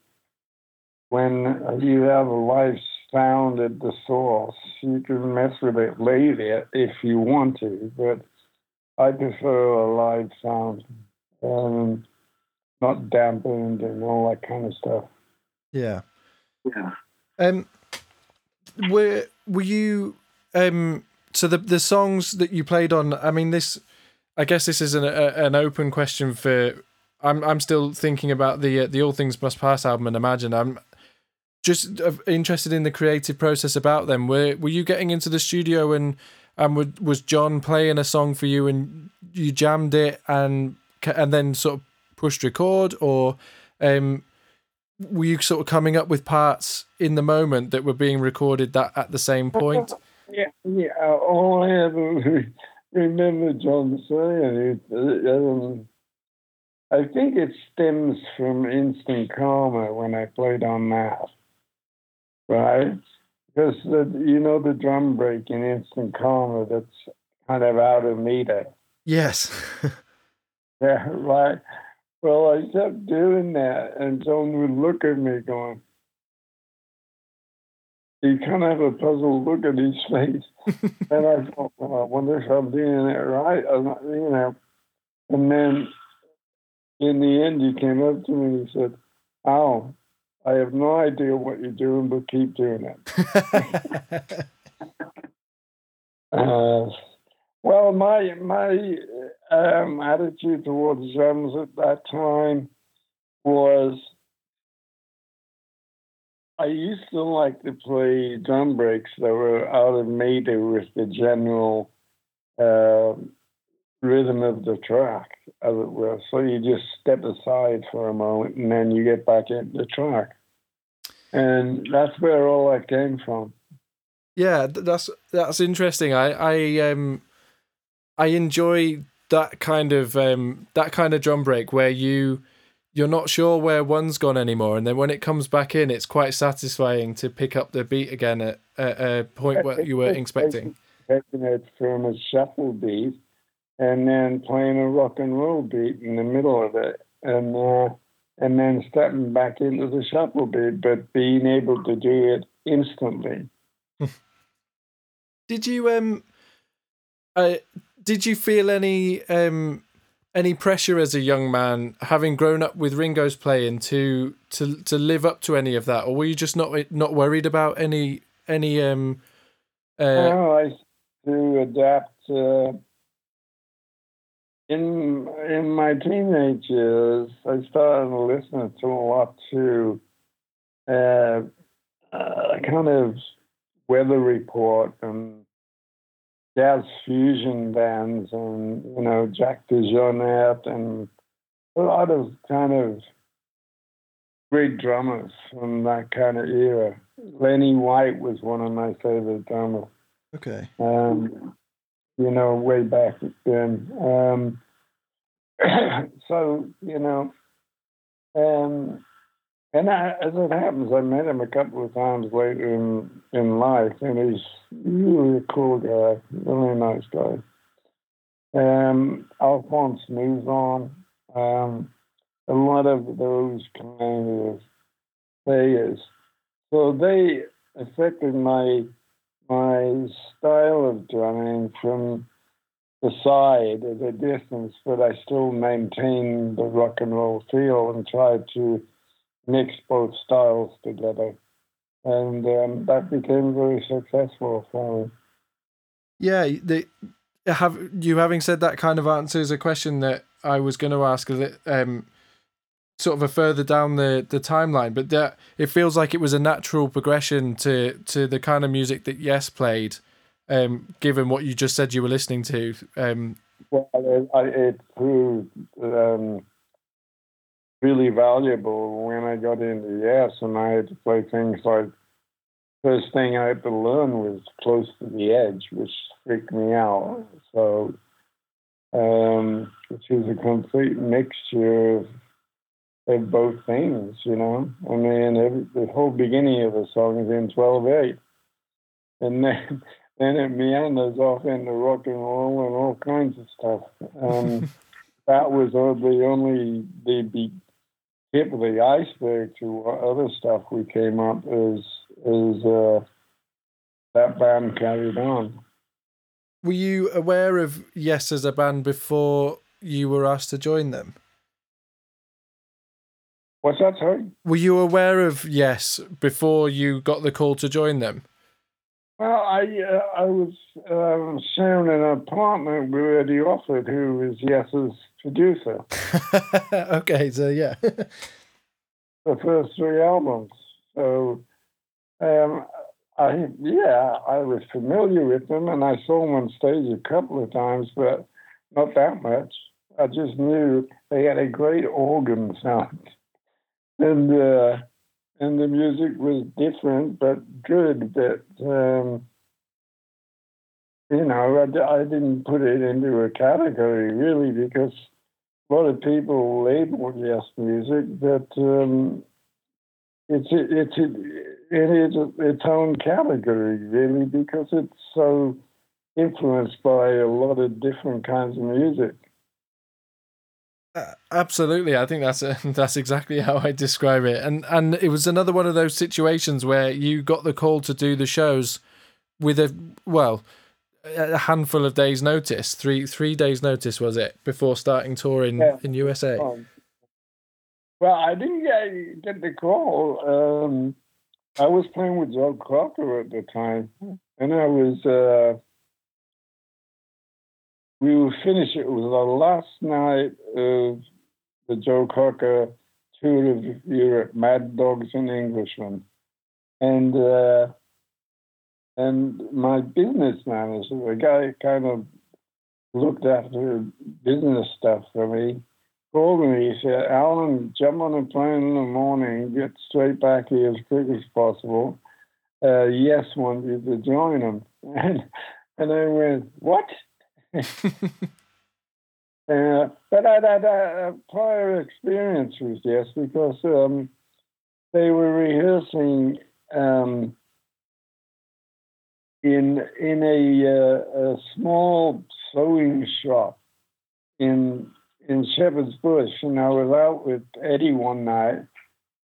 when you have a live sound at the source, you can mess with it later if you want to. But I prefer a live sound, um, not dampened and all that kind of stuff. Yeah. Yeah. Um, were were you um so the the songs that you played on i mean this i guess this is an a, an open question for i'm i'm still thinking about the uh, the all things must pass album and imagine i'm just uh, interested in the creative process about them were were you getting into the studio and and would, was john playing a song for you and you jammed it and and then sort of pushed record or um were you sort of coming up with parts in the moment that were being recorded that at the same point? Yeah, yeah. All I ever remember John saying it, um, I think it stems from Instant Karma when I played on that, right? Because the, you know the drum break in Instant Karma that's kind of out of meter. Yes. yeah, right. Well, I kept doing that, and someone would look at me going, he kind of had a puzzled look at his face. and I thought, well, I wonder if I'm doing it right. you know. And then in the end, he came up to me and he said, Al, I have no idea what you're doing, but keep doing it. uh, well, my my um, attitude towards drums at that time was I used to like to play drum breaks that were out of meter with the general uh, rhythm of the track, as it were. So you just step aside for a moment and then you get back into the track. And that's where all that came from. Yeah, that's that's interesting. I I um I enjoy that kind of um that kind of drum break where you you're not sure where one's gone anymore, and then when it comes back in, it's quite satisfying to pick up the beat again at, at a point where you were expecting. Taking it from a shuffle beat, and then playing a rock and roll beat in the middle of it, and uh, and then stepping back into the shuffle beat, but being able to do it instantly. did you um, uh, did you feel any um any pressure as a young man, having grown up with Ringo's playing, to to to live up to any of that, or were you just not not worried about any any um? Uh... No, I to adapt. Uh, in in my teenage years, I started listening to a lot to uh, uh, kind of weather report and jazz fusion bands and, you know, Jack DeJohnette and a lot of kind of great drummers from that kind of era. Lenny White was one of my favorite drummers. Okay. Um, you know, way back then. Um, so, you know, um, and I, as it happens, I met him a couple of times later in in life, and he's really a cool guy, really nice guy. Um, Alphonse Mouzon, um, a lot of those kind of players. So they affected my my style of drumming from the side at a distance, but I still maintained the rock and roll feel and tried to mix both styles together. And um, that became very successful for me. Yeah, the, have you having said that kind of answers a question that I was going to ask. Um, sort of a further down the, the timeline? But that it feels like it was a natural progression to to the kind of music that Yes played, um, given what you just said you were listening to. Um, well, it, it proved um, really valuable when I got into Yes, and I had to play things like first thing I had to learn was close to the edge, which freaked me out. So, um, which is a complete mixture of, of both things, you know. I mean, every, the whole beginning of the song is in twelve eight, and then then it meanders off into rock and roll and all kinds of stuff. Um, that was the only the tip of the iceberg to other stuff we came up is is uh, that band carried on. Were you aware of Yes as a band before you were asked to join them? What's that, sorry? Were you aware of Yes before you got the call to join them? Well, I uh, I was um, sharing an apartment with Eddie Offord, who was Yes's producer. okay, so yeah. the first three albums. So, um, I yeah, I was familiar with them, and I saw them on stage a couple of times, but not that much. I just knew they had a great organ sound, and uh, and the music was different but good. But um, you know, I, I didn't put it into a category really because a lot of people label yes music but um, it's it's it is its own category really because it's so influenced by a lot of different kinds of music. Uh, absolutely, I think that's a, that's exactly how I describe it. And and it was another one of those situations where you got the call to do the shows with a well a handful of days notice. Three three days notice was it before starting tour in yeah. in usa um, well i didn't get, get the call. Um, i was playing with joe cocker at the time. And i was uh, we were finished it was the last night of the joe cocker tour of europe mad dogs and englishmen and uh, and my business manager, the guy kind of looked after business stuff for me, called me. He said, Alan, jump on a plane in the morning, get straight back here as quick as possible. Uh, yes, want you to join them. And, and I went, what? uh, but I had a prior experience with yes because um, they were rehearsing um, in in a, uh, a small sewing shop in in Shepherd's Bush, and I was out with Eddie one night,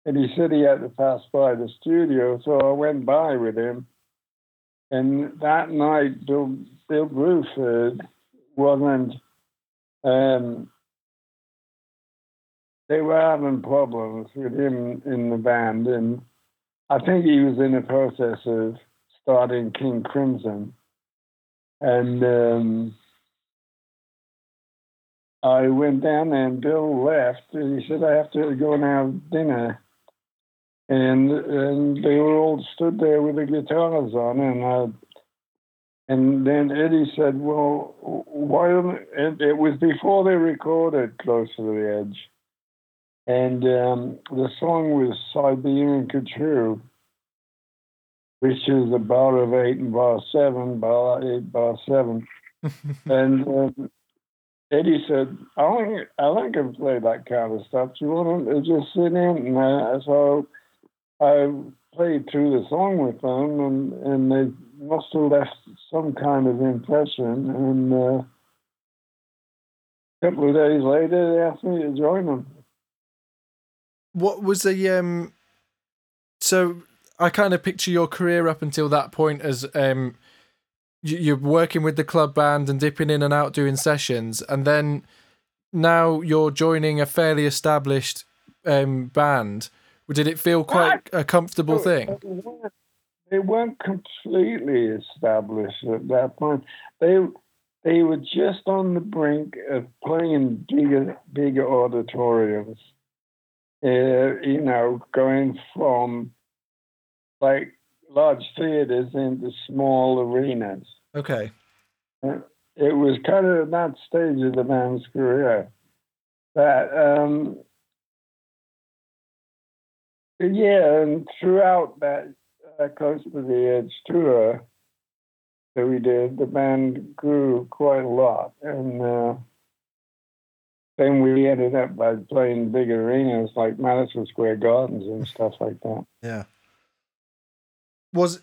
and he said he had to pass by the studio, so I went by with him. And that night, Bill, Bill Bruford wasn't. Um, they were having problems with him in the band, and I think he was in the process of starting King Crimson. And um, I went down there and Bill left and he said, I have to go and have dinner. And and they were all stood there with the guitars on and uh, and then Eddie said, Well, why don't it, it was before they recorded Close to the Edge. And um, the song was Siberian Khatru which is a bar of eight and bar seven, bar eight, bar seven. and um, Eddie said, I think I can play that kind of stuff. Do you want to just sit in? And uh, so I played through the song with them, and, and they must have left some kind of impression. And uh, a couple of days later, they asked me to join them. What was the um? So I kind of picture your career up until that point as um, you're working with the club band and dipping in and out doing sessions, and then now you're joining a fairly established um, band. Did it feel quite a comfortable thing? They weren't completely established at that point. They they were just on the brink of playing bigger bigger auditoriums. Uh, you know, going from like large theaters into small arenas. Okay. It was kind of that stage of the band's career that, um, yeah, and throughout that uh, Close to the Edge tour that we did, the band grew quite a lot. And uh, then we ended up by playing big arenas like Madison Square Gardens and stuff like that. Yeah was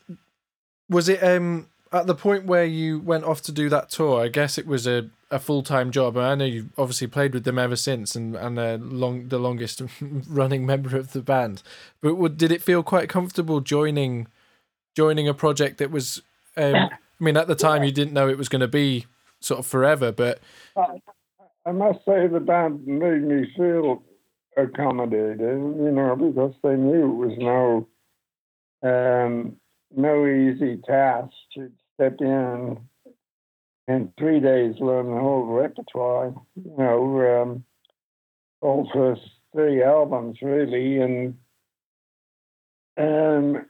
was it um at the point where you went off to do that tour? I guess it was a, a full time job. I know you've obviously played with them ever since, and and a long the longest running member of the band. But would, did it feel quite comfortable joining joining a project that was? Um, I mean, at the time you didn't know it was going to be sort of forever, but I must say the band made me feel accommodated. You know, because they knew it was no um, no easy task to step in in three days learn the whole repertoire. You know, um, all first three albums really, and um,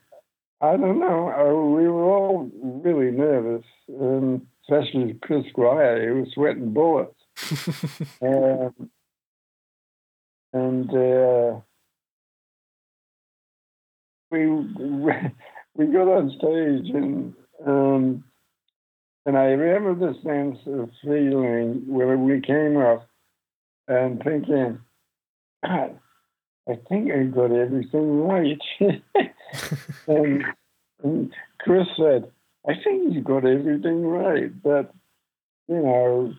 I don't know. Uh, we were all really nervous, um, especially Chris Squire. He was sweating bullets. um, and uh, we we got on stage and um, and I remember the sense of feeling when we came up and thinking, God, I think I got everything right. and, and Chris said, I think you got everything right, but you know,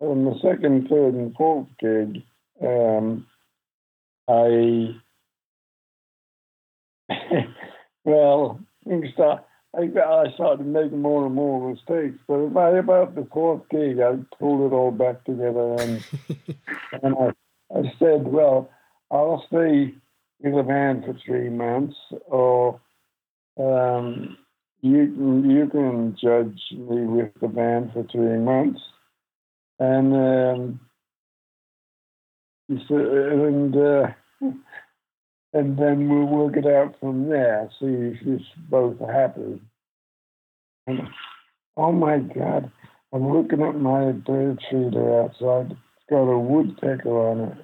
on the second, third, and fourth gig, um, I well, things start. I, I started making more and more mistakes, but by about the fourth gig, I pulled it all back together, and and I, I said, well, I'll stay with the band for three months, or um, you can you can judge me with the band for three months, and um, and uh, and then we'll work it out from there. See if you're both happy. And, oh my God! I'm looking at my bird feeder outside. It's got a woodpecker on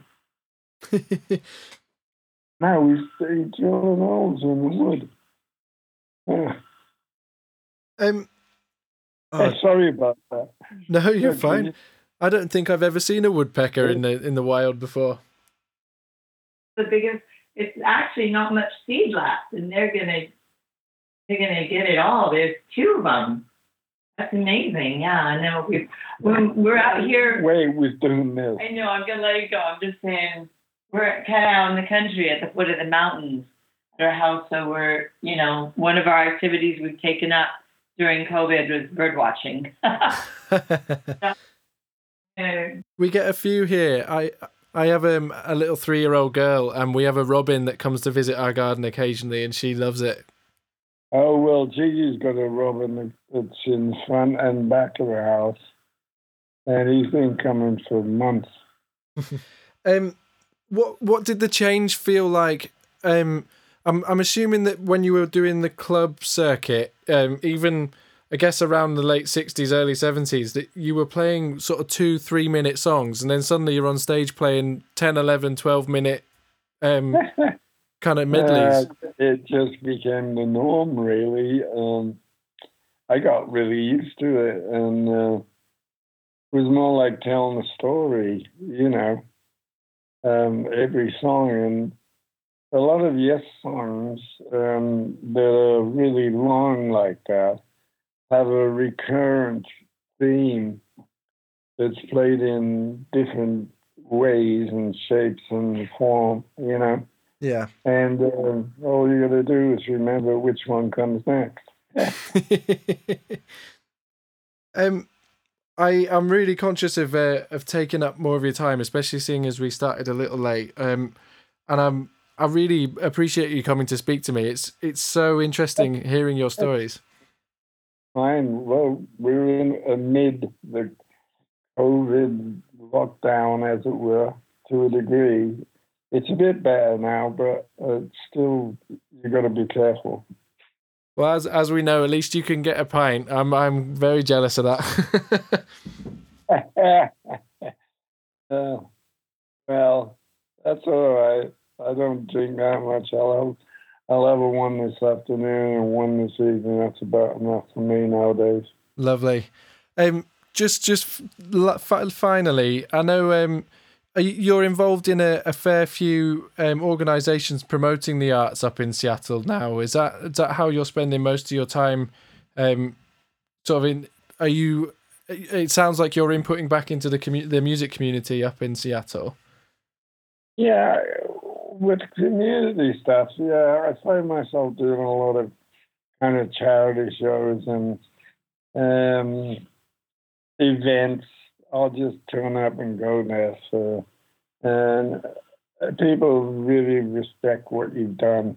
it. now we stay drilling holes in the wood. Yeah. Um. Oh, sorry about that. No, you're fine. I don't think I've ever seen a woodpecker in the in the wild before. The biggest. It's actually not much seed left, and they're gonna they're gonna get it all. There's two of them. That's amazing. Yeah, I know. We when we're out here. Wait, we're doing this. I know. I'm gonna let it go. I'm just saying we're kind of out in the country at the foot of the mountains at our house. So we're you know one of our activities we've taken up during COVID was bird watching. we get a few here. I I have um, a little three year old girl, and we have a robin that comes to visit our garden occasionally, and she loves it. Oh well, Gigi's got a robin that's in front and back of the house, and he's been coming for months. um, what what did the change feel like? Um, I'm I'm assuming that when you were doing the club circuit, um, even I guess around the late 60s, early 70s, that you were playing sort of two, three minute songs, and then suddenly you're on stage playing 10, 11, 12 minute um, kind of medleys. Uh, it just became the norm, really. Um, I got really used to it, and uh, it was more like telling a story, you know, um, every song. And a lot of Yes songs um, that are really long like that have a recurrent theme that's played in different ways and shapes and form, you know. Yeah. And uh, all you got to do is remember which one comes next. um, I I'm really conscious of uh, of taking up more of your time, especially seeing as we started a little late. Um, and I'm I really appreciate you coming to speak to me. It's it's so interesting hearing your stories fine. Well, we're in amid the COVID lockdown, as it were, to a degree. It's a bit better now, but uh, still, you've got to be careful. Well, as as we know, at least you can get a pint. I'm I'm very jealous of that. uh, well, that's all right. I don't drink that much. Have I'll have a one this afternoon and one this evening. That's about enough for me nowadays. Lovely. Um, just, just finally, I know um, you're involved in a, a fair few um, organisations promoting the arts up in Seattle now. Is that is that how you're spending most of your time? Um, sort of in, are you? It sounds like you're inputting back into the commu- the music community up in Seattle. Yeah, with community stuff, yeah, I find myself doing a lot of kind of charity shows and um, events. I'll just turn up and go there. So, and people really respect what you've done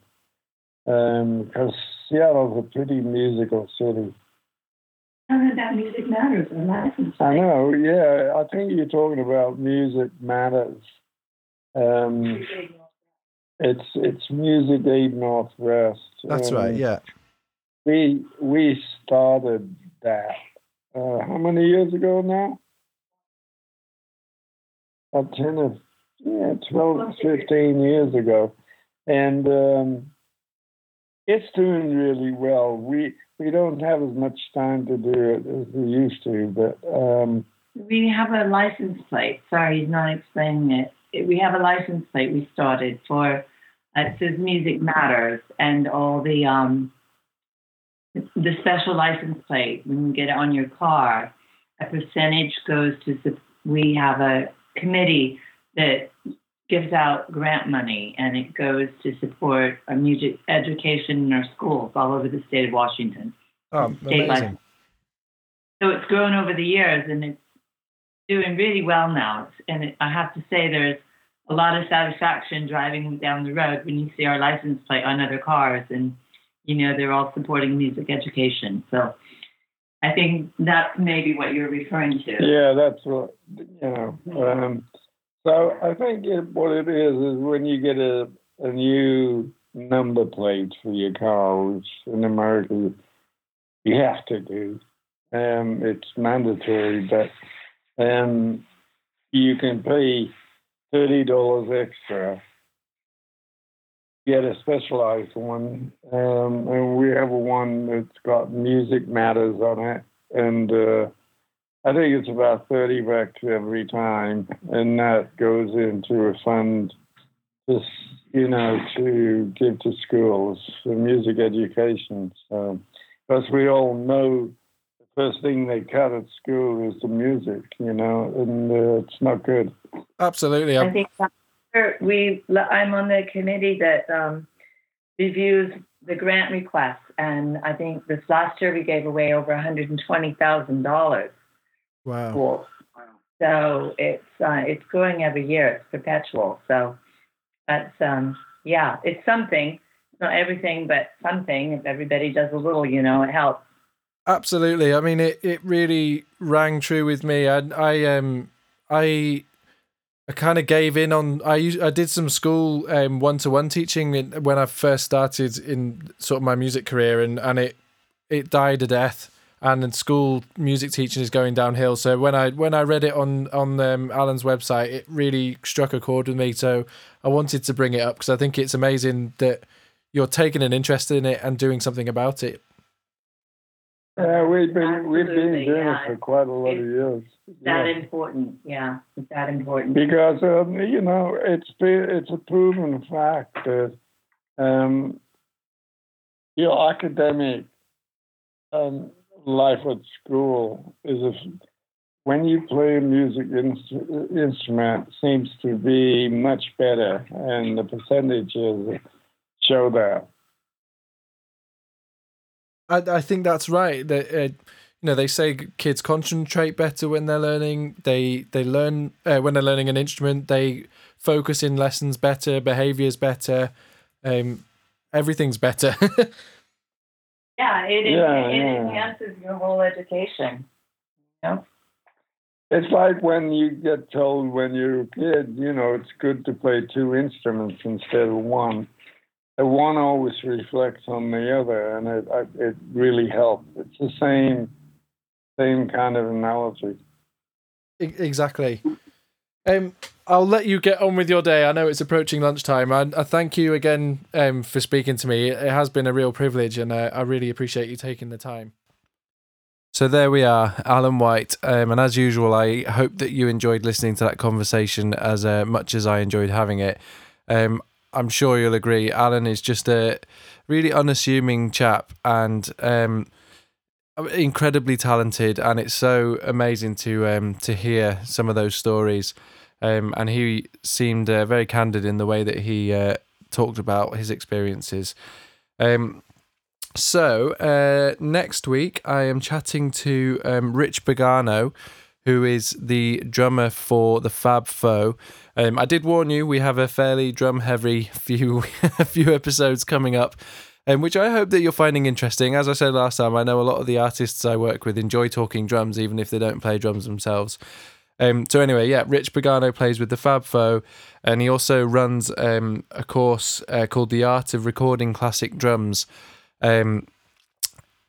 um, because Seattle's a pretty musical city. How that music matters and license. I know, yeah. I think you're talking about music matters. Um, it's it's Music Aid Northwest. That's um, right. Yeah. We we started that. Uh, how many years ago now? About ten or yeah, 12, 15 years ago, and um, it's doing really well. We we don't have as much time to do it as we used to, but um, we have a license plate. Sorry, he's not explaining it we have a license plate we started for uh, it says music matters and all the um the special license plate when you get it on your car a percentage goes to we have a committee that gives out grant money and it goes to support a music education in our schools all over the state of Washington. Oh, amazing. So it's grown over the years and it's doing really well now. And I have to say, there's a lot of satisfaction driving down the road when you see our license plate on other cars and, you know, they're all supporting music education. So I think that's maybe what you're referring to. Yeah, that's what, you know. Um, so I think it, what it is is when you get a, a new number plate for your car, which in America you have to do. Um, it's mandatory, but um, you can pay thirty dollars extra. Get a specialized one, um, and we have one that's got Music Matters on it, and uh, I think it's about 30 bucks every time, and that goes into a fund, just, you know, to give to schools for music education. So, because we all know first thing they cut at school is the music, you know, and uh, it's not good. Absolutely. I think we, I'm on the committee that um, reviews the grant requests, and I think this last year we gave away over $120,000 Wow. schools. So it's uh, it's growing every year. It's perpetual. So that's um, yeah, it's something. It's Not everything, but something. If everybody does a little, you know, it helps. Absolutely. I mean, it, it really rang true with me. I I um I I kind of gave in on. I I did some school um one to one teaching when I first started in sort of my music career, and and it it died a death and in school music teaching is going downhill. So when I when I read it on on um, Alan's website, it really struck a chord with me. So I wanted to bring it up because I think it's amazing that you're taking an interest in it and doing something about it. Yeah, we've been we've been doing yeah. it for quite a lot it's of years. That yeah. important, yeah, it's that important. Because um, you know, it's it's a proven fact that um, your academic um, life at school is if when you play a music in- instrument seems to be much better, and the percentages show that. I I think that's right. That uh, you know they say kids concentrate better when they're learning. They they learn uh, when they're learning an instrument. They focus in lessons better. Behaviors better. Um, everything's better. Yeah, it, yeah, it, yeah. enhances your whole education. You know? It's like when you get told when you're a kid, you know, it's good to play two instruments instead of one. The one always reflects on the other, and it it really helps. It's the same same kind of analogy. Exactly. Um, I'll let you get on with your day. I know it's approaching lunchtime. I, I thank you again um, for speaking to me. It has been a real privilege, and uh, I really appreciate you taking the time. So there we are, Alan White. Um, and as usual, I hope that you enjoyed listening to that conversation as uh, much as I enjoyed having it. Um, I'm sure you'll agree. Alan is just a really unassuming chap and um, incredibly talented, and it's so amazing to um, to hear some of those stories. Um, and he seemed uh, very candid in the way that he uh, talked about his experiences. Um, so uh, next week, I am chatting to um, Rich Pagano, who is the drummer for the Fab Faux. Um, I did warn you, we have a fairly drum heavy few few episodes coming up. Um, which I hope that you're finding interesting. As I said last time, I know a lot of the artists I work with enjoy talking drums, even if they don't play drums themselves. Um, so anyway, yeah, Rich Pagano plays with the Fab Faux, and he also runs um, a course uh, called the Art of Recording Classic Drums um,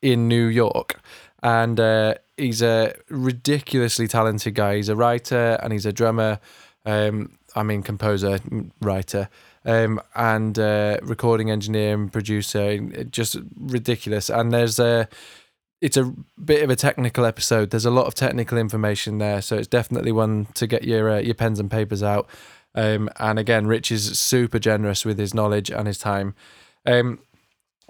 in New York, and uh, he's a ridiculously talented guy. He's a writer and he's a drummer. Um, I mean, composer, writer, um, and uh, recording engineer and producer. Just ridiculous. And there's a it's a bit of a technical episode. There's a lot of technical information there, so it's definitely one to get your uh, your pens and papers out. Um, and again, Rich is super generous with his knowledge and his time. Um,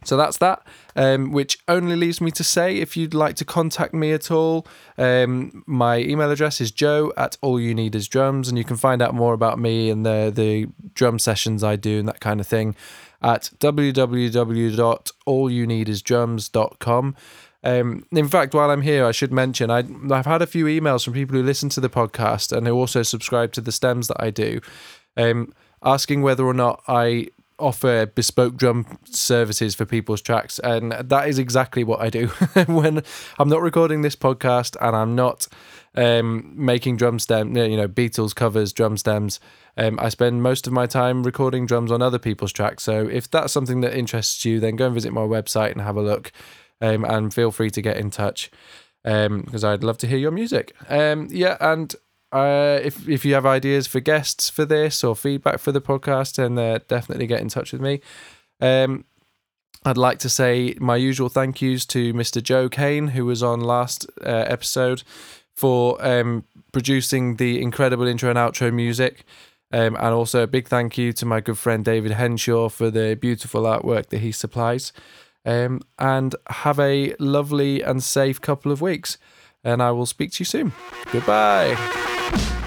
So that's that, um, which only leaves me to say if you'd like to contact me at all, um, my email address is joe at all you need is drums, and you can find out more about me and the, the drum sessions I do and that kind of thing at www.allyouneedisdrums.com. Um, in fact, while I'm here, I should mention I, I've had a few emails from people who listen to the podcast and who also subscribe to the stems that I do, um, asking whether or not I offer bespoke drum services for people's tracks and that is exactly what I do. When I'm not recording this podcast and I'm not um, making drum stem you know Beatles covers drum stems um, I spend most of my time recording drums on other people's tracks. So if that's something that interests you then go and visit my website and have a look um, and feel free to get in touch because um, I'd love to hear your music. Um, yeah and uh, if if you have ideas for guests for this or feedback for the podcast, then uh, definitely get in touch with me. Um, I'd like to say my usual thank yous to Mr. Joe Kane, who was on last uh, episode, for um, producing the incredible intro and outro music. Um, and also a big thank you to my good friend David Henshaw for the beautiful artwork that he supplies. Um, and have a lovely and safe couple of weeks. And I will speak to you soon. Goodbye. Bye.